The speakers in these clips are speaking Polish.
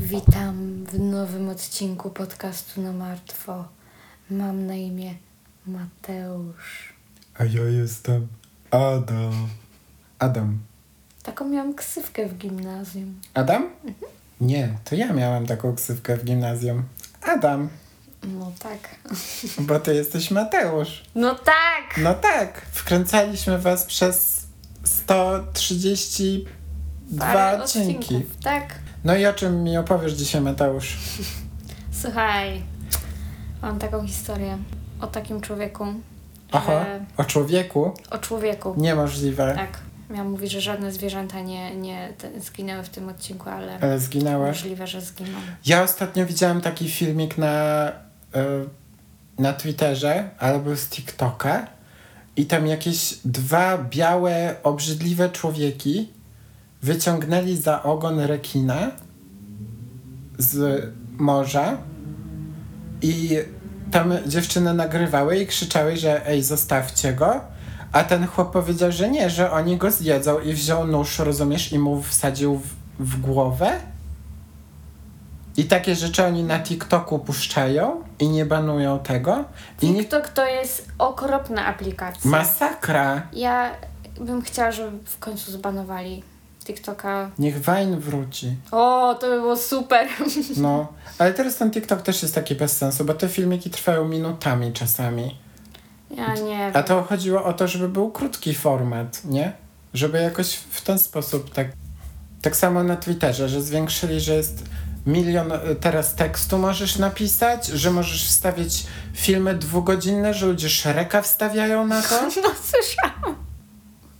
Witam w nowym odcinku podcastu na martwo. Mam na imię Mateusz. A ja jestem Adam. Adam. Taką miałam ksywkę w gimnazjum. Adam? Nie, to ja miałam taką ksywkę w gimnazjum. Adam, No tak. bo ty jesteś Mateusz. No tak! No tak, wkręcaliśmy was przez 132 Parę odcinki. Tak. No i o czym mi opowiesz dzisiaj, Mateusz? Słuchaj, mam taką historię o takim człowieku. Że- o człowieku? O człowieku. Niemożliwe, Tak. Miałam mówić, że żadne zwierzęta nie, nie zginęły w tym odcinku, ale ale zginęłaś. możliwe, że zginą. Ja ostatnio widziałam taki filmik na, y, na Twitterze albo z TikToka i tam jakieś dwa białe, obrzydliwe człowieki wyciągnęli za ogon rekina z morza i tam dziewczyny nagrywały i krzyczały, że ej, zostawcie go. A ten chłop powiedział, że nie, że oni go zjedzą i wziął nóż, rozumiesz, i mu wsadził w, w głowę. I takie rzeczy oni na TikToku puszczają i nie banują tego. I. TikTok to jest okropna aplikacja. Masakra! Ja bym chciała, żeby w końcu zbanowali TikToka. Niech Vine wróci. O, to by było super. No, ale teraz ten TikTok też jest taki bez sensu, bo te filmiki trwają minutami czasami. Ja nie A to chodziło o to, żeby był krótki format, nie? Żeby jakoś w ten sposób tak. Tak samo na Twitterze, że zwiększyli, że jest milion y, teraz tekstu możesz napisać, że możesz wstawiać filmy dwugodzinne, że ludzie Shreka wstawiają na to. No słyszałam.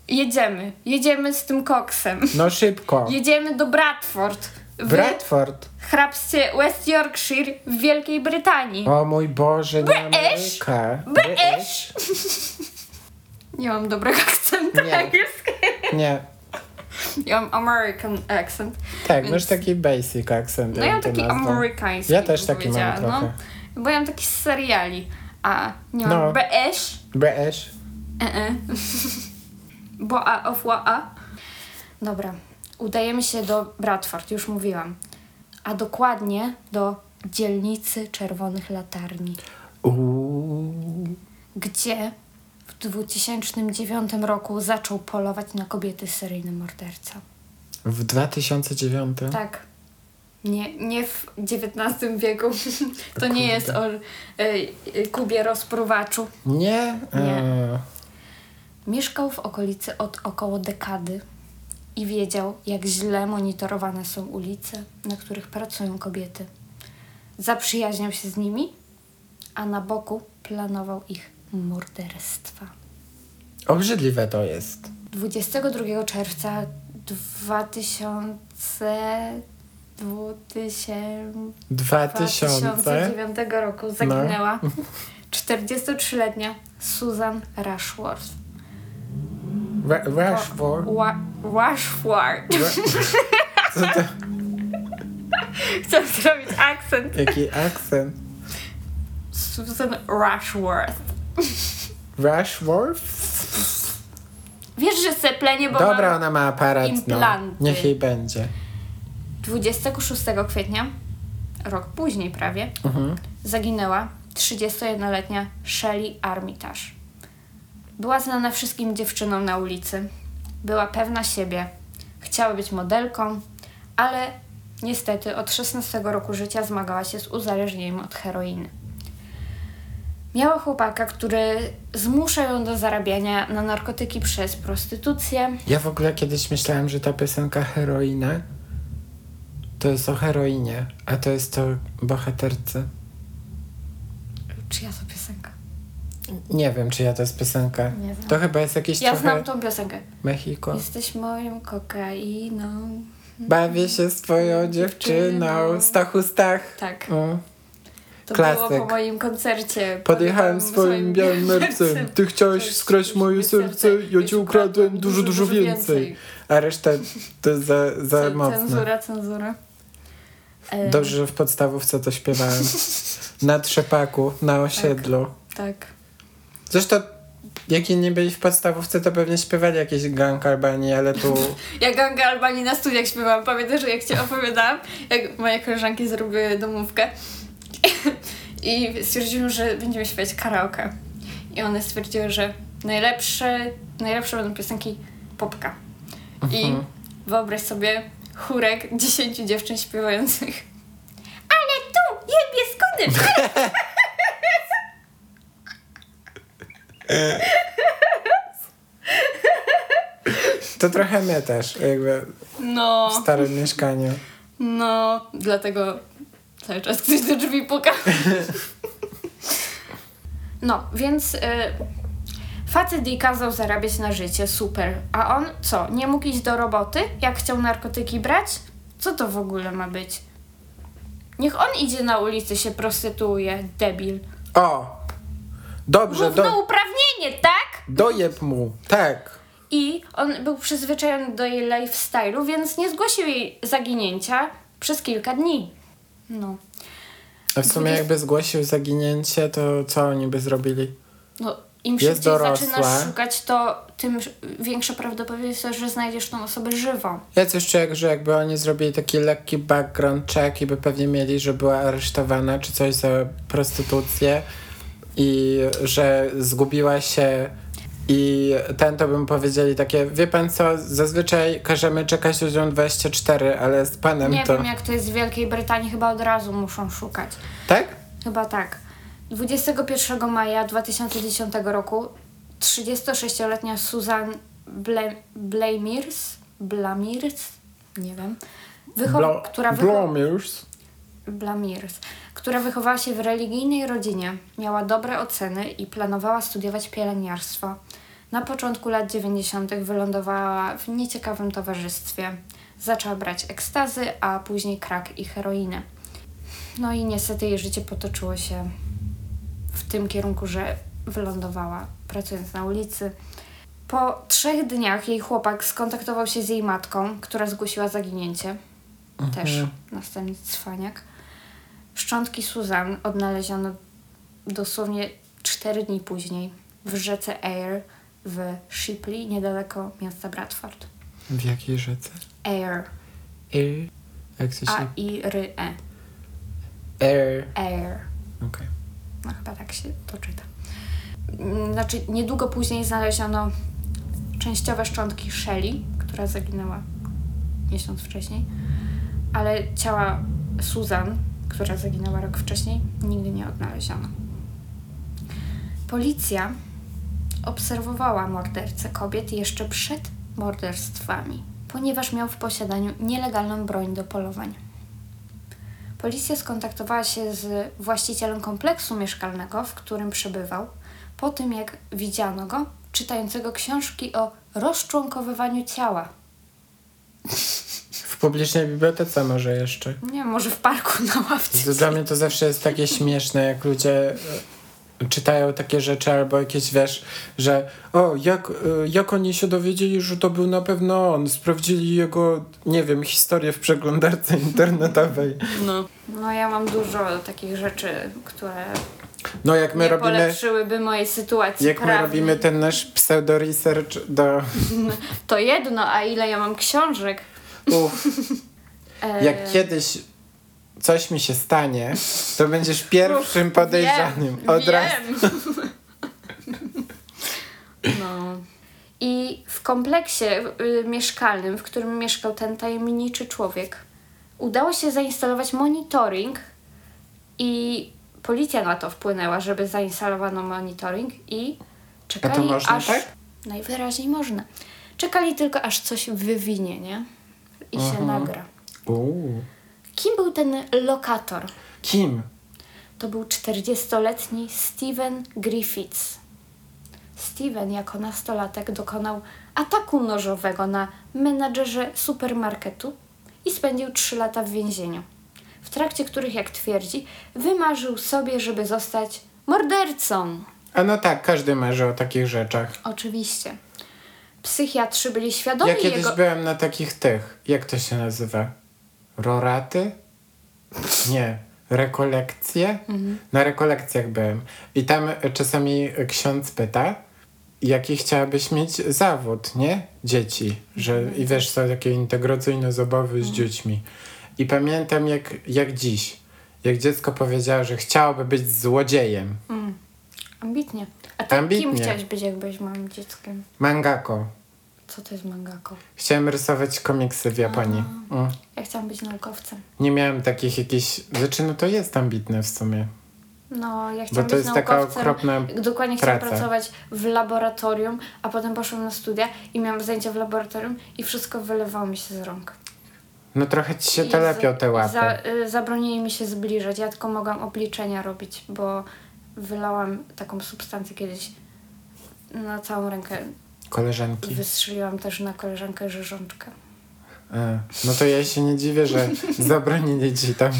Jedziemy. Jedziemy z tym koksem. No szybko. Jedziemy do Bradford. W Bradford. hrabstwie West Yorkshire w Wielkiej Brytanii. O mój Boże, nie. Ameryka. British. Nie mam dobrego akcentu Nie. angielskiego. Nie. Ja mam American accent. Tak, Więc- masz taki basic akcent. No ja mam taki nazwał. amerykański. Ja też taki mam trochę. No, bo ja mam taki z seriali. A nie mam No. British. British. E-e. Boa of Waa. Dobra. Udajemy się do Bradford, już mówiłam. A dokładnie do dzielnicy Czerwonych Latarni, Uuu. gdzie 2009 roku zaczął polować na kobiety seryjny morderca. W 2009. Tak. Nie, nie w XIX wieku. To kurde. nie jest o y, Kubie rozpruwaczu. Nie? Nie. Eee. Mieszkał w okolicy od około dekady i wiedział, jak źle monitorowane są ulice, na których pracują kobiety. Zaprzyjaźniał się z nimi, a na boku planował ich morderstwa. Obrzydliwe to jest. 22 czerwca 2000, 2000 2000. 2009 roku zaginęła 43-letnia Susan Rushworth. Ra- Rashford. Wa- Rushworth. Ra- Co to? Chcę zrobić akcent. Jaki akcent? Susan Rushworth. Rashworth? Wiesz, że seplenie, bo Dobra, ona ma aparat. No. implanty. Niech jej będzie. 26 kwietnia, rok później prawie, Mhm. zaginęła 31-letnia Shelley Armitage. Była znana wszystkim dziewczynom na ulicy. Była pewna siebie. Chciała być modelką, ale niestety od 16 roku życia zmagała się z uzależnieniem od heroiny. Miała chłopaka, który zmusza ją do zarabiania na narkotyki przez prostytucję. Ja w ogóle kiedyś myślałem, że ta piosenka Heroina to jest o heroinie, a to jest o bohaterce. Czyja to piosenka? Nie wiem, czy ja to jest piosenka. Nie znam. To chyba jest jakieś Ja trochę znam tą piosenkę. Mexico. Jesteś moją kokainą. Bawię się swoją dziewczyną. Stachu Stach. Tak. O. To Klasyk. było po moim koncercie. Podjechałem swoim białym mercem. Ty chciałeś skraść moje serce, ja ci ukradłem dużo, dużo więcej. A reszta to jest za, za mocne. Cenzura, cenzura. Dobrze, że w podstawówce to śpiewałem. Na trzepaku, na osiedlu. Tak. Zresztą Jak inni byli w podstawówce, to pewnie śpiewali jakieś gang Albanii, ale tu... Ja ganga Albanii na studiach śpiewałam. Pamiętasz, że jak ci opowiadałam, jak moje koleżanki zrobiły domówkę i stwierdziły, że będziemy śpiewać karaoke. I one stwierdziły, że najlepsze, najlepsze będą piosenki popka. I Mhm. wyobraź sobie chórek dziesięciu dziewczyn śpiewających. Ale tu jebie skuny! To trochę my też, jakby No, w starym mieszkaniu. no, dlatego cały czas ktoś do drzwi puka. No, więc y, facet jej kazał zarabiać na życie, super. A on co, nie mógł iść do roboty, jak chciał narkotyki brać? Co to w ogóle ma być? Niech on idzie na ulicy, się prostytuuje, debil. O! Dobrze, do, Równouprawnienie, tak? dojeb mu, tak. I on był przyzwyczajony do jej lifestyle'u, więc nie zgłosił jej zaginięcia przez kilka dni. No. A w sumie Dwudziest- jakby zgłosił zaginięcie, to co oni by zrobili? No, im Jest szybciej dorosła. zaczynasz szukać, to tym większa prawdopodobieństwo, że znajdziesz tą osobę żywą. Ja coś czuję, że jakby oni zrobili taki lekki background check i by pewnie mieli, że była aresztowana czy coś za prostytucję i że zgubiła się i ten to bym powiedzieli takie, wie pan co, zazwyczaj każemy czekać ludziom 24, ale z panem Nie to... wiem, jak to jest w Wielkiej Brytanii, chyba od razu muszą szukać. Tak? Chyba tak. 21 maja 2010 roku 36-letnia Susan Ble- Blamirs, Blamirs, nie wiem, Blo- która, wycho- Blomirs. Blamirs, która wychowała się w religijnej rodzinie, miała dobre oceny i planowała studiować pielęgniarstwo. Na początku lat 90. wylądowała w nieciekawym towarzystwie. Zaczęła brać ekstazy, a później krak i heroinę. No i niestety jej życie potoczyło się w tym kierunku, że wylądowała pracując na ulicy. Po trzech dniach jej chłopak skontaktował się z jej matką, która zgłosiła zaginięcie. Też następny cwaniak. Szczątki Suzanne odnaleziono dosłownie cztery dni później w rzece Air w Shipley, niedaleko miasta Bradford. W jakiej rzece? Air. Air. Jak się A i r e. Air. Air. Okej. No chyba tak się to czyta. Znaczy, niedługo później znaleziono częściowe szczątki Shelley, która zaginęła miesiąc wcześniej, ale ciała Susan, która zaginęła rok wcześniej, nigdy nie odnaleziono. Policja obserwowała mordercę kobiet jeszcze przed morderstwami, ponieważ miał w posiadaniu nielegalną broń do polowań. Policja skontaktowała się z właścicielem kompleksu mieszkalnego, w którym przebywał, po tym jak widziano go czytającego książki o rozczłonkowywaniu ciała. W publicznej bibliotece może jeszcze. Nie może w parku na ławce. Dla mnie to zawsze jest takie śmieszne, jak ludzie czytają takie rzeczy albo jakieś, wiesz, że o, jak, e, jak oni się dowiedzieli, że to był na pewno on, sprawdzili jego, nie wiem, historię w przeglądarce internetowej. No. no ja mam dużo takich rzeczy, które No jak my nie robimy, polepszyły my sytuacji jak my prawnej. robimy ten nasz pseudo-research do... To jedno, a ile ja mam książek. Uf, E, jak kiedyś coś mi się stanie, to będziesz pierwszym podejrzanym. Wiem, Od razu. No. I w kompleksie y, mieszkalnym, w którym mieszkał ten tajemniczy człowiek, udało się zainstalować monitoring i policja na to wpłynęła, żeby zainstalowano monitoring i czekali A to można, aż... tak? Najwyraźniej można. Czekali tylko aż coś wywinie, nie? I się Mhm. nagra. Uuu. Kim był ten lokator? Kim? To był 40-letni Steven Griffiths. Steven jako nastolatek dokonał ataku nożowego na menadżerze supermarketu i spędził 3 lata w więzieniu, w trakcie których, jak twierdzi, wymarzył sobie, żeby zostać mordercą. A no tak, każdy marzy o takich rzeczach. Oczywiście. Psychiatrzy byli świadomi Ja kiedyś jego... byłem na takich tych, jak to się nazywa? Roraty? Nie, rekolekcje? Mhm. Na rekolekcjach byłem. I tam czasami ksiądz pyta, jaki chciałabyś mieć zawód, nie? Dzieci. Że, I wiesz, są takie integracyjne zabawy z dziećmi. I pamiętam jak, jak dziś. Jak dziecko powiedziało, że chciałoby być złodziejem. Ambitnie. A ty kim Ambitnie. chciałeś być, jak byłeś małym dzieckiem? Mangako. Co to jest mangako? Chciałem rysować komiksy w Japonii. Mm. Ja chciałam być naukowcem. Nie miałem takich jakichś... Znaczy, no to jest ambitne w sumie. No, ja Bo chciałam to być jest taka naukowcem. okropna Dokładnie chciałam praca. pracować w laboratorium, a potem poszłam na studia i miałam zajęcia w laboratorium i wszystko wylewało mi się z rąk. No trochę ci się telepią te łapy. Za, y, zabronili mi się zbliżać. Ja tylko mogłam obliczenia robić, bo wylałam taką substancję kiedyś na całą rękę. Koleżanki. Wystrzeliłam też na koleżankę rzeżączkę. A, no to ja się nie dziwię, że zabronili ci tam.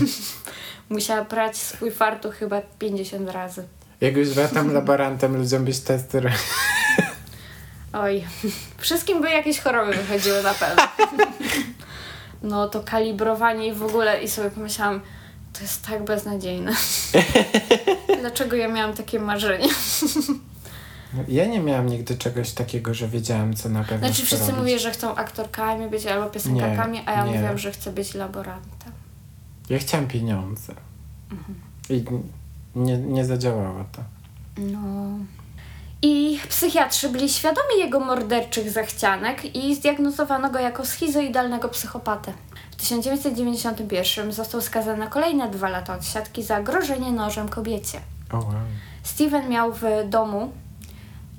Musiała brać swój fartuch chyba 50 razy. Jak już była tam laborantem, ludziom byś testy Oj, wszystkim by jakieś choroby wychodziły na pewno. No to kalibrowanie i w ogóle i sobie pomyślałam, to jest tak beznadziejne. Dlaczego ja miałam takie marzenie? Ja nie miałam nigdy czegoś takiego, że wiedziałam, co na pewno Znaczy wszyscy mówią, że chcą aktorkami być albo piosenkarkami, a ja nie. mówiłam, że chcę być laborantem. Ja chciałam pieniądze. Mhm. I nie, nie zadziałało to. No. I psychiatrzy byli świadomi jego morderczych zachcianek i zdiagnozowano go jako schizoidalnego psychopatę. W 1991 został skazany na kolejne dwa lata odsiadki za grożenie nożem kobiecie. O wow. Steven miał w domu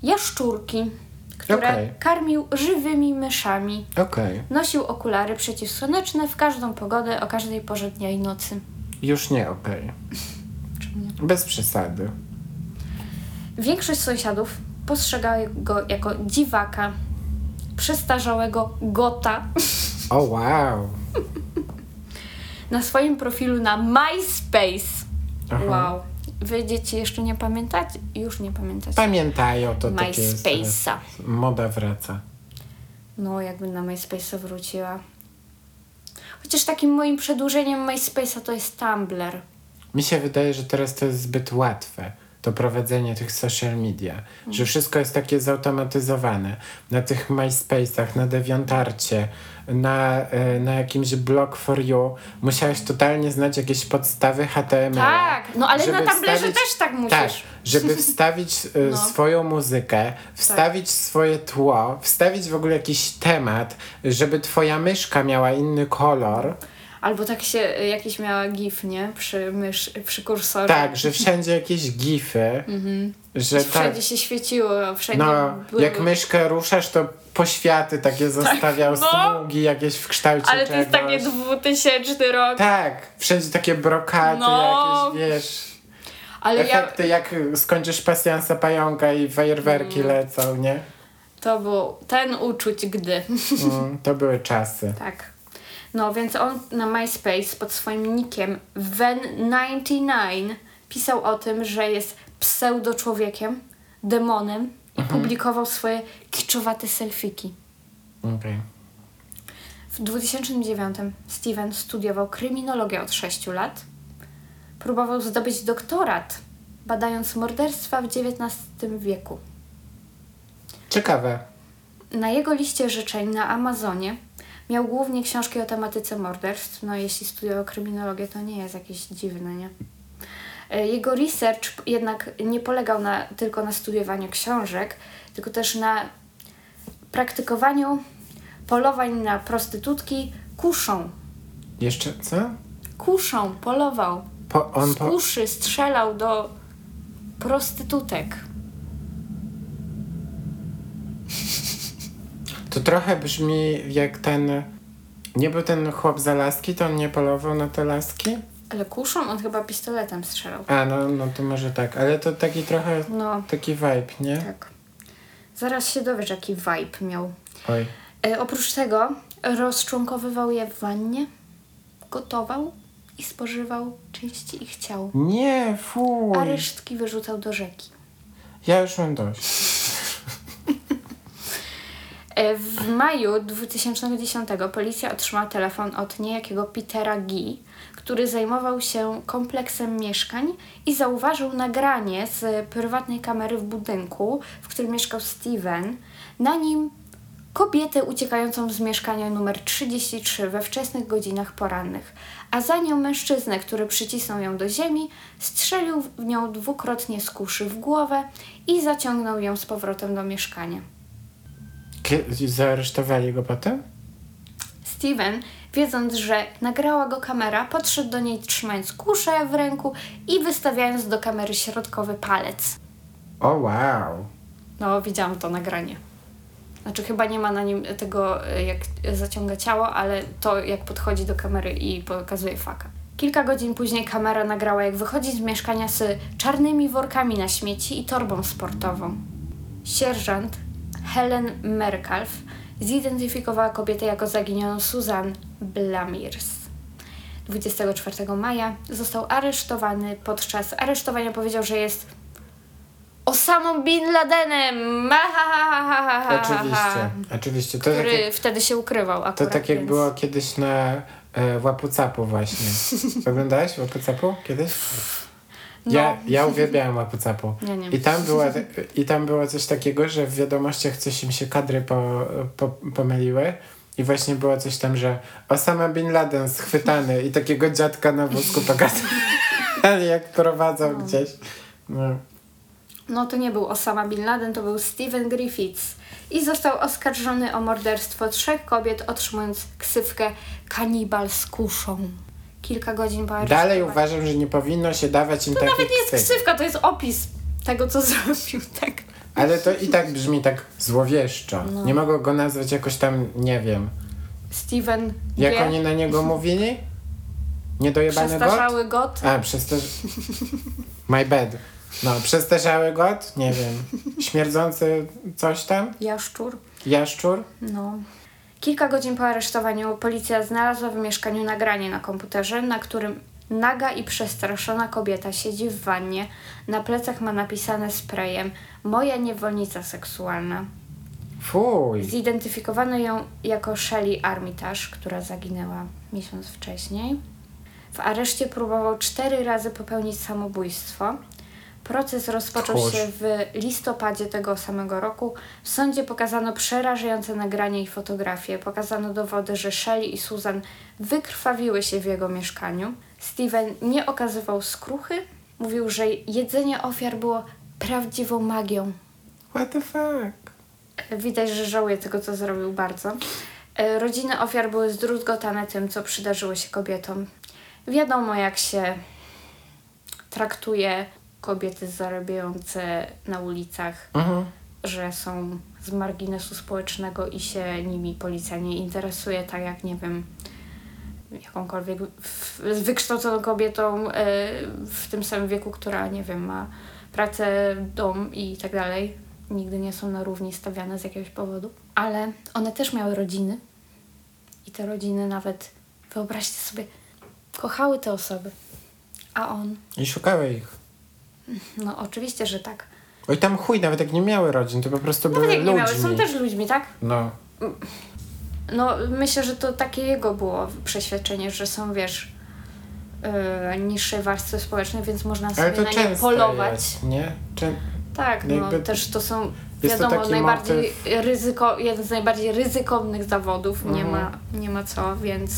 jaszczurki, które Okej. karmił żywymi myszami. Okej. Nosił okulary przeciwsłoneczne w każdą pogodę, o każdej porze dnia i nocy. Już nie okej. Nie? Bez przesady. Większość sąsiadów postrzegała go jako dziwaka, przestarzałego gota. O wow. Na swoim profilu na MySpace. Aha. Wow. Wy dzieci jeszcze nie pamiętacie? Już nie pamiętacie. Pamiętają to takie jest teraz. MySpace'a. Moda wraca. No, jakbym na MySpace'a wróciła. Chociaż takim moim przedłużeniem MySpace'a to jest Tumblr. Mi się wydaje, że teraz to jest zbyt łatwe. To prowadzenie tych social media, że wszystko jest takie zautomatyzowane. Na tych MySpace'ach, na DeviantArcie, na, e, na jakimś blog for you musiałeś totalnie znać jakieś podstawy HTML. Tak, no ale na Tumblrze wstawić- też tak musisz. Tak, żeby wstawić e, No. swoją muzykę, wstawić swoje tło, wstawić w ogóle jakiś temat, żeby twoja myszka miała inny kolor. Albo tak się y, jakiś miała gif, nie? Przy, mysz, przy kursorze. Tak, że wszędzie jakieś gify, że tak. Wszędzie się świeciło, wszędzie No, były... jak myszkę ruszasz, to poświaty takie zostawiał, no. smugi jakieś w kształcie Ale to jest czegoś. takie 2000 rok. Tak, wszędzie takie brokaty No. jakieś, wiesz, Ale ja... efekty jak skończysz pasjansa pająka i fajerwerki Mm. lecą, nie? To był ten uczuć, gdy. Mm, to były czasy. tak. No, więc on na MySpace pod swoim nickiem Ven99 pisał o tym, że jest pseudo-człowiekiem, demonem i Mhm. publikował swoje kiczowate selfiki. Okej. W 2009 Steven studiował kryminologię od 6 lat. Próbował zdobyć doktorat, badając morderstwa w XIX wieku. Ciekawe. Na jego liście życzeń na Amazonie miał głównie książki o tematyce morderstw. No, jeśli studiował kryminologię, to nie jest jakieś dziwne, nie? E, Jego research jednak nie polegał na, tylko na studiowaniu książek, tylko też na praktykowaniu polowań na prostytutki kuszą. Jeszcze co? Kuszą, polował. Po, on Z po, kuszy strzelał do prostytutek. to trochę brzmi jak ten... Nie był ten chłop za laski, to on nie polował na te laski? Ale kuszą? On chyba pistoletem strzelał. A, no, no to może tak, ale to taki trochę, No, taki vibe, nie? tak. Zaraz się dowiesz, jaki vibe miał. Oj. E, oprócz tego rozczłonkowywał je w wannie, gotował i spożywał części ich ciał. Nie, fuj. A resztki wyrzucał do rzeki. Ja już mam dość. E, W maju 2010 policja otrzymała telefon od niejakiego Petera Gee, który zajmował się kompleksem mieszkań i zauważył nagranie z prywatnej kamery w budynku, w którym mieszkał Steven. Na nim kobietę uciekającą z mieszkania numer 33 we wczesnych godzinach porannych, a za nią mężczyznę, który przycisnął ją do ziemi, strzelił w nią dwukrotnie z kuszy w głowę i zaciągnął ją z powrotem do mieszkania. Kie- Zaaresztowali go potem? Steven, wiedząc, że nagrała go kamera, podszedł do niej trzymając kuszę w ręku i wystawiając do kamery środkowy palec. O wow. No, widziałam to nagranie. Znaczy, chyba nie ma na nim tego, e, jak zaciąga ciało, ale to, jak podchodzi do kamery i pokazuje faka. Kilka godzin później kamera nagrała, jak wychodzi z mieszkania z czarnymi workami na śmieci i torbą sportową. Sierżant Helen Merkalf zidentyfikowała kobietę jako zaginioną Susan Blamiers. 24 maja został aresztowany. Podczas aresztowania powiedział, że jest Osamą Bin Ladenem! Ha, ha, ha, ha, Oczywiście, oczywiście. To, tak Który jak, wtedy się ukrywał to akurat, tak jak więc... było kiedyś na e, Łapucapu właśnie. Oglądałeś Łapucapu kiedyś? No. Ja, ja uwielbiałem Łapucapu. Ja nie. I tam, była, I tam było coś takiego, że w wiadomościach coś im się kadry po, po, pomyliły. I właśnie było coś tam, że Osama Bin Laden schwytany i takiego dziadka na wózku pokazali, jak prowadzą gdzieś. No. No to nie był Osama Bin Laden, to był Steven Griffiths i został oskarżony o morderstwo trzech kobiet, otrzymując ksywkę kanibal z kuszą. Kilka godzin po. Dalej uważam, że nie powinno się dawać im To takich nawet nie jest ksyw. ksywka, to jest opis tego, co zrobił, tak? Ale to i tak brzmi tak złowieszczo. No. Nie mogą go nazwać jakoś tam, nie wiem. Steven Jak G. oni na niego mówili? Niedojebany? Przestarzały God. A, przestarz... My bad. No, przestarzały god? Nie wiem. Śmierdzący coś tam? Jaszczur. Jaszczur? No. Kilka godzin po aresztowaniu policja znalazła w mieszkaniu nagranie na komputerze, na którym naga i przestraszona kobieta siedzi w wannie. Na plecach ma napisane sprayem Moja niewolnica seksualna. Fuj. Zidentyfikowano ją jako Shelley Armitage, która zaginęła miesiąc wcześniej. W areszcie próbował cztery razy popełnić samobójstwo. Proces rozpoczął się w listopadzie tego samego roku. W sądzie pokazano przerażające nagranie i fotografie. Pokazano dowody, że Shelley i Susan wykrwawiły się w jego mieszkaniu. Steven nie okazywał skruchy. Mówił, że jedzenie ofiar było prawdziwą magią. What the fuck? Widać, że żałuje tego, co zrobił bardzo. E, Rodziny ofiar były zdruzgotane tym, co przydarzyło się kobietom. Wiadomo, jak się traktuje kobiety zarabiające na ulicach, Mhm. że są z marginesu społecznego i się nimi policja nie interesuje, tak jak, nie wiem, jakąkolwiek wykształconą kobietą e, w tym samym wieku, która, nie wiem, ma pracę, dom i tak dalej. Nigdy nie są na równi stawiane z jakiegoś powodu. Ale one też miały rodziny. I te rodziny nawet, wyobraźcie sobie, kochały te osoby. A on, I szukały ich. No oczywiście, że tak. Oj, tam chuj, nawet jak nie miały rodzin, to po prostu Nawet były jak nie miały, ludźmi. są też ludźmi, tak? No. No, myślę, że to takie jego było przeświadczenie, że są, wiesz, yy, niższej warstwy społecznej, więc można sobie to na nie polować. jest, nie? Czę... Tak, no też to są, to wiadomo, taki najbardziej ryzyko, jeden z najbardziej ryzykownych zawodów, nie, Mhm. ma, nie ma co, więc...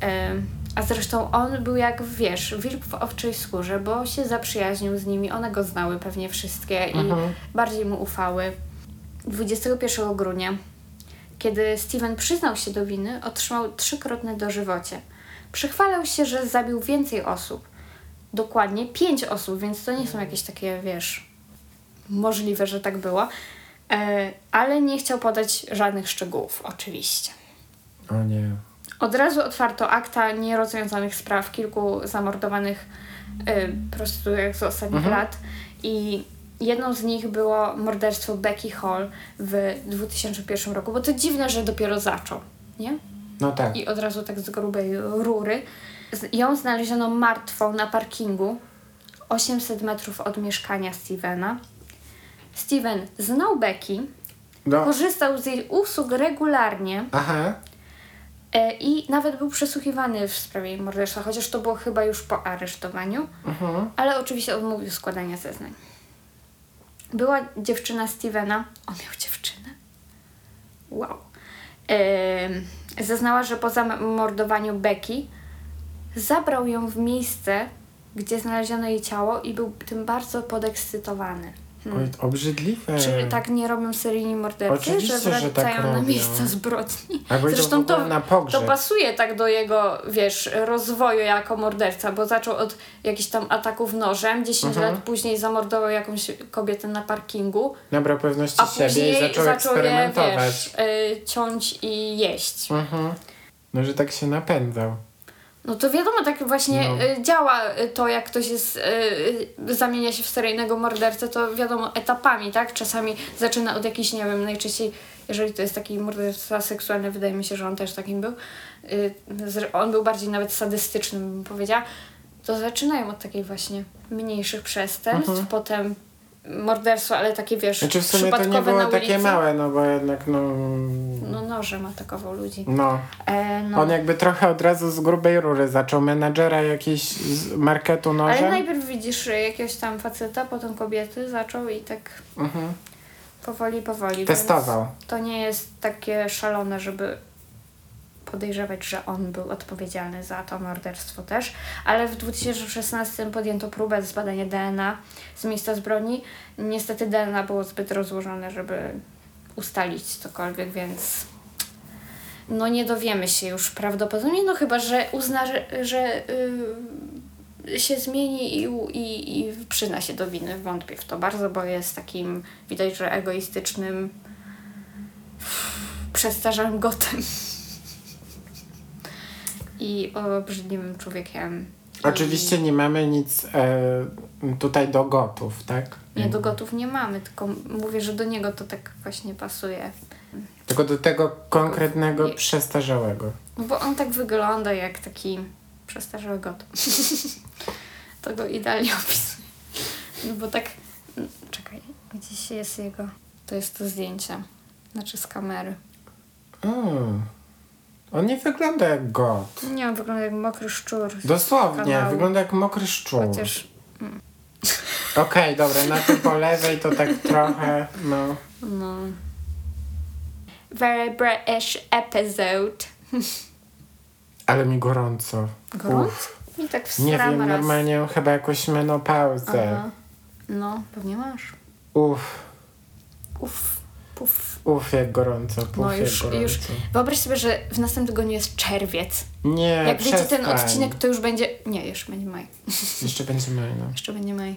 em, a zresztą on był jak, wiesz, wilk w owczej skórze, bo się zaprzyjaźnił z nimi, one go znały pewnie wszystkie i Mhm. bardziej mu ufały. 21 grudnia, kiedy Steven przyznał się do winy, otrzymał trzykrotne dożywocie. Przychwalał się, że zabił więcej osób. Dokładnie pięć osób, więc to nie są jakieś takie, wiesz, możliwe, że tak było. E, ale nie chciał podać żadnych szczegółów, oczywiście. O nie. Od razu otwarto akta nierozwiązanych spraw kilku zamordowanych y, prostytutek z ostatnich Mhm. lat i jedną z nich było morderstwo Becky Hall w 2001 roku, bo to dziwne, że dopiero zaczął, nie? No tak. I od razu tak z grubej rury. Ją znaleziono martwą na parkingu 800 metrów od mieszkania Stevena. Steven znał Becky No. korzystał z jej usług regularnie Aha. E, i nawet był przesłuchiwany w sprawie jej morderstwa, chociaż to było chyba już po aresztowaniu, Mhm. ale oczywiście odmówił składania zeznań. Była dziewczyna Stevena, on miał dziewczynę. Wow. Zeznała, że po zamordowaniu Becky zabrał ją w miejsce, gdzie znaleziono jej ciało i był tym bardzo podekscytowany. Hmm. Oj, obrzydliwe. Czy tak nie robią seryjni mordercy, Oczywiście, że że wracają tak na miejsca zbrodni? Albo Zresztą to, na to pogrzeb. pasuje tak do jego, wiesz, rozwoju jako morderca, bo zaczął od jakichś tam ataków nożem, 10 Mhm. lat później zamordował jakąś kobietę na parkingu, Nabrał pewności a siebie i zaczął, zaczął je, eksperymentować. wiesz, y, ciąć i jeść. Mhm. No, że tak się napędzał. No to wiadomo, tak właśnie No. y, działa y, to, jak ktoś jest, y, zamienia się w seryjnego mordercę, to wiadomo, etapami, tak? Czasami zaczyna od jakichś, nie wiem, najczęściej, jeżeli to jest taki morderca seksualny, wydaje mi się, że on też takim był, on był bardziej nawet sadystyczny, bym powiedziała, to zaczynają od takich właśnie mniejszych przestępstw, Mhm. potem morderstwo, ale takie, wiesz, Znaczy w sumie to nie było takie małe, no bo jednak no... No nożem atakował ludzi. No. E, no. On jakby trochę od razu z grubej rury zaczął menadżera jakiejś z marketu nożem. Ale najpierw widzisz jakiegoś tam faceta, potem kobiety zaczął i tak Mhm. powoli, powoli. Testował. To nie jest takie szalone, żeby podejrzewać, że on był odpowiedzialny za to morderstwo też. Ale w 2016 podjęto próbę zbadania DNA z miejsca zbrodni. Niestety DNA było zbyt rozłożone, żeby ustalić cokolwiek, więc no nie dowiemy się już prawdopodobnie, no chyba, że uzna, że, że yy, się zmieni i, i, i przyzna się do winy. Wątpię w to bardzo, bo jest takim, widać, że egoistycznym, przestarzałym gotem. I obrzydliwym człowiekiem. Oczywiście nie mamy nic e, tutaj do gotów, tak? Nie, do gotów nie mamy, tylko mówię, że do niego to tak właśnie pasuje. Tylko do tego konkretnego Nie. przestarzałego. No bo on tak wygląda jak taki przestarzały got. to go idealnie opisuje. No bo tak... Czekaj, gdzieś jest jego... To jest to zdjęcie. Znaczy z kamery. Mm. On nie wygląda jak got. Nie, on wygląda jak mokry szczur. Dosłownie, kanału. wygląda jak mokry szczur. Chociaż... Okej, dobra, na tym po lewej to tak trochę, no. No... Very British episode. Ale mi gorąco. Gorąco? Uff. I tak Nie wiem, raz. normalnie chyba jakąś menopauzę. Aha. No, pewnie masz. Uff, Uff, puf. uff, jak gorąco, puf, No już, jak gorąco. już. Wyobraź sobie, że w następnym tygodniu jest czerwiec. Nie, Jak wiecie ten przestań. odcinek, to już będzie. Nie, jeszcze będzie maj. Jeszcze będzie maj, no. Jeszcze będzie maj.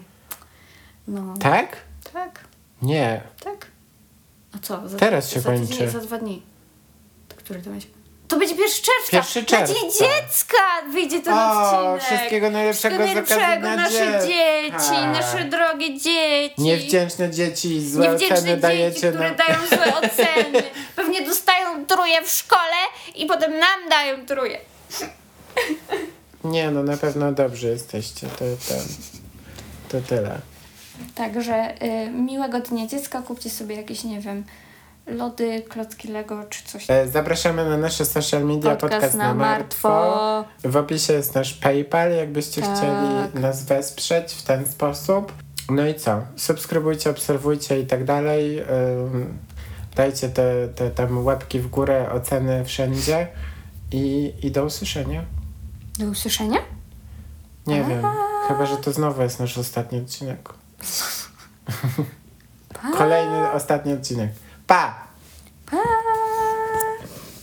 No. Tak? Tak, Nie. tak. A co? Za, Teraz się za tydzień, kończy. Za dwa dni. To który to będzie? To będzie pierwszy czerwca. Pierwszy Na czerwca. Dzień dziecka wyjdzie ten O, odcinek. wszystkiego najlepszego Wszystkiego najlepszego, na nasze dziecka. dzieci, nasze drogie dzieci. Niewdzięczne dzieci, złe Niewdzięczne oceny dzieci, dajecie które na... dają złe oceny. Pewnie dostają truje w szkole i potem nam dają truje. Nie, no na pewno dobrze jesteście, to, to, to tyle. Także y, miłego dnia dziecka, kupcie sobie jakieś, nie wiem, lody, klocki Lego czy coś. E, Zapraszamy na nasze social media, podcast, na martwo. W opisie jest nasz PayPal, jakbyście Tak. chcieli nas wesprzeć w ten sposób. No i co? Subskrybujcie, obserwujcie i tak dalej. Dajcie te, te tam łapki w górę, oceny wszędzie i, i do usłyszenia. Do usłyszenia? Nie wiem, chyba że to znowu jest nasz ostatni odcinek. Kolejny ostatni odcinek. Pá! Pá!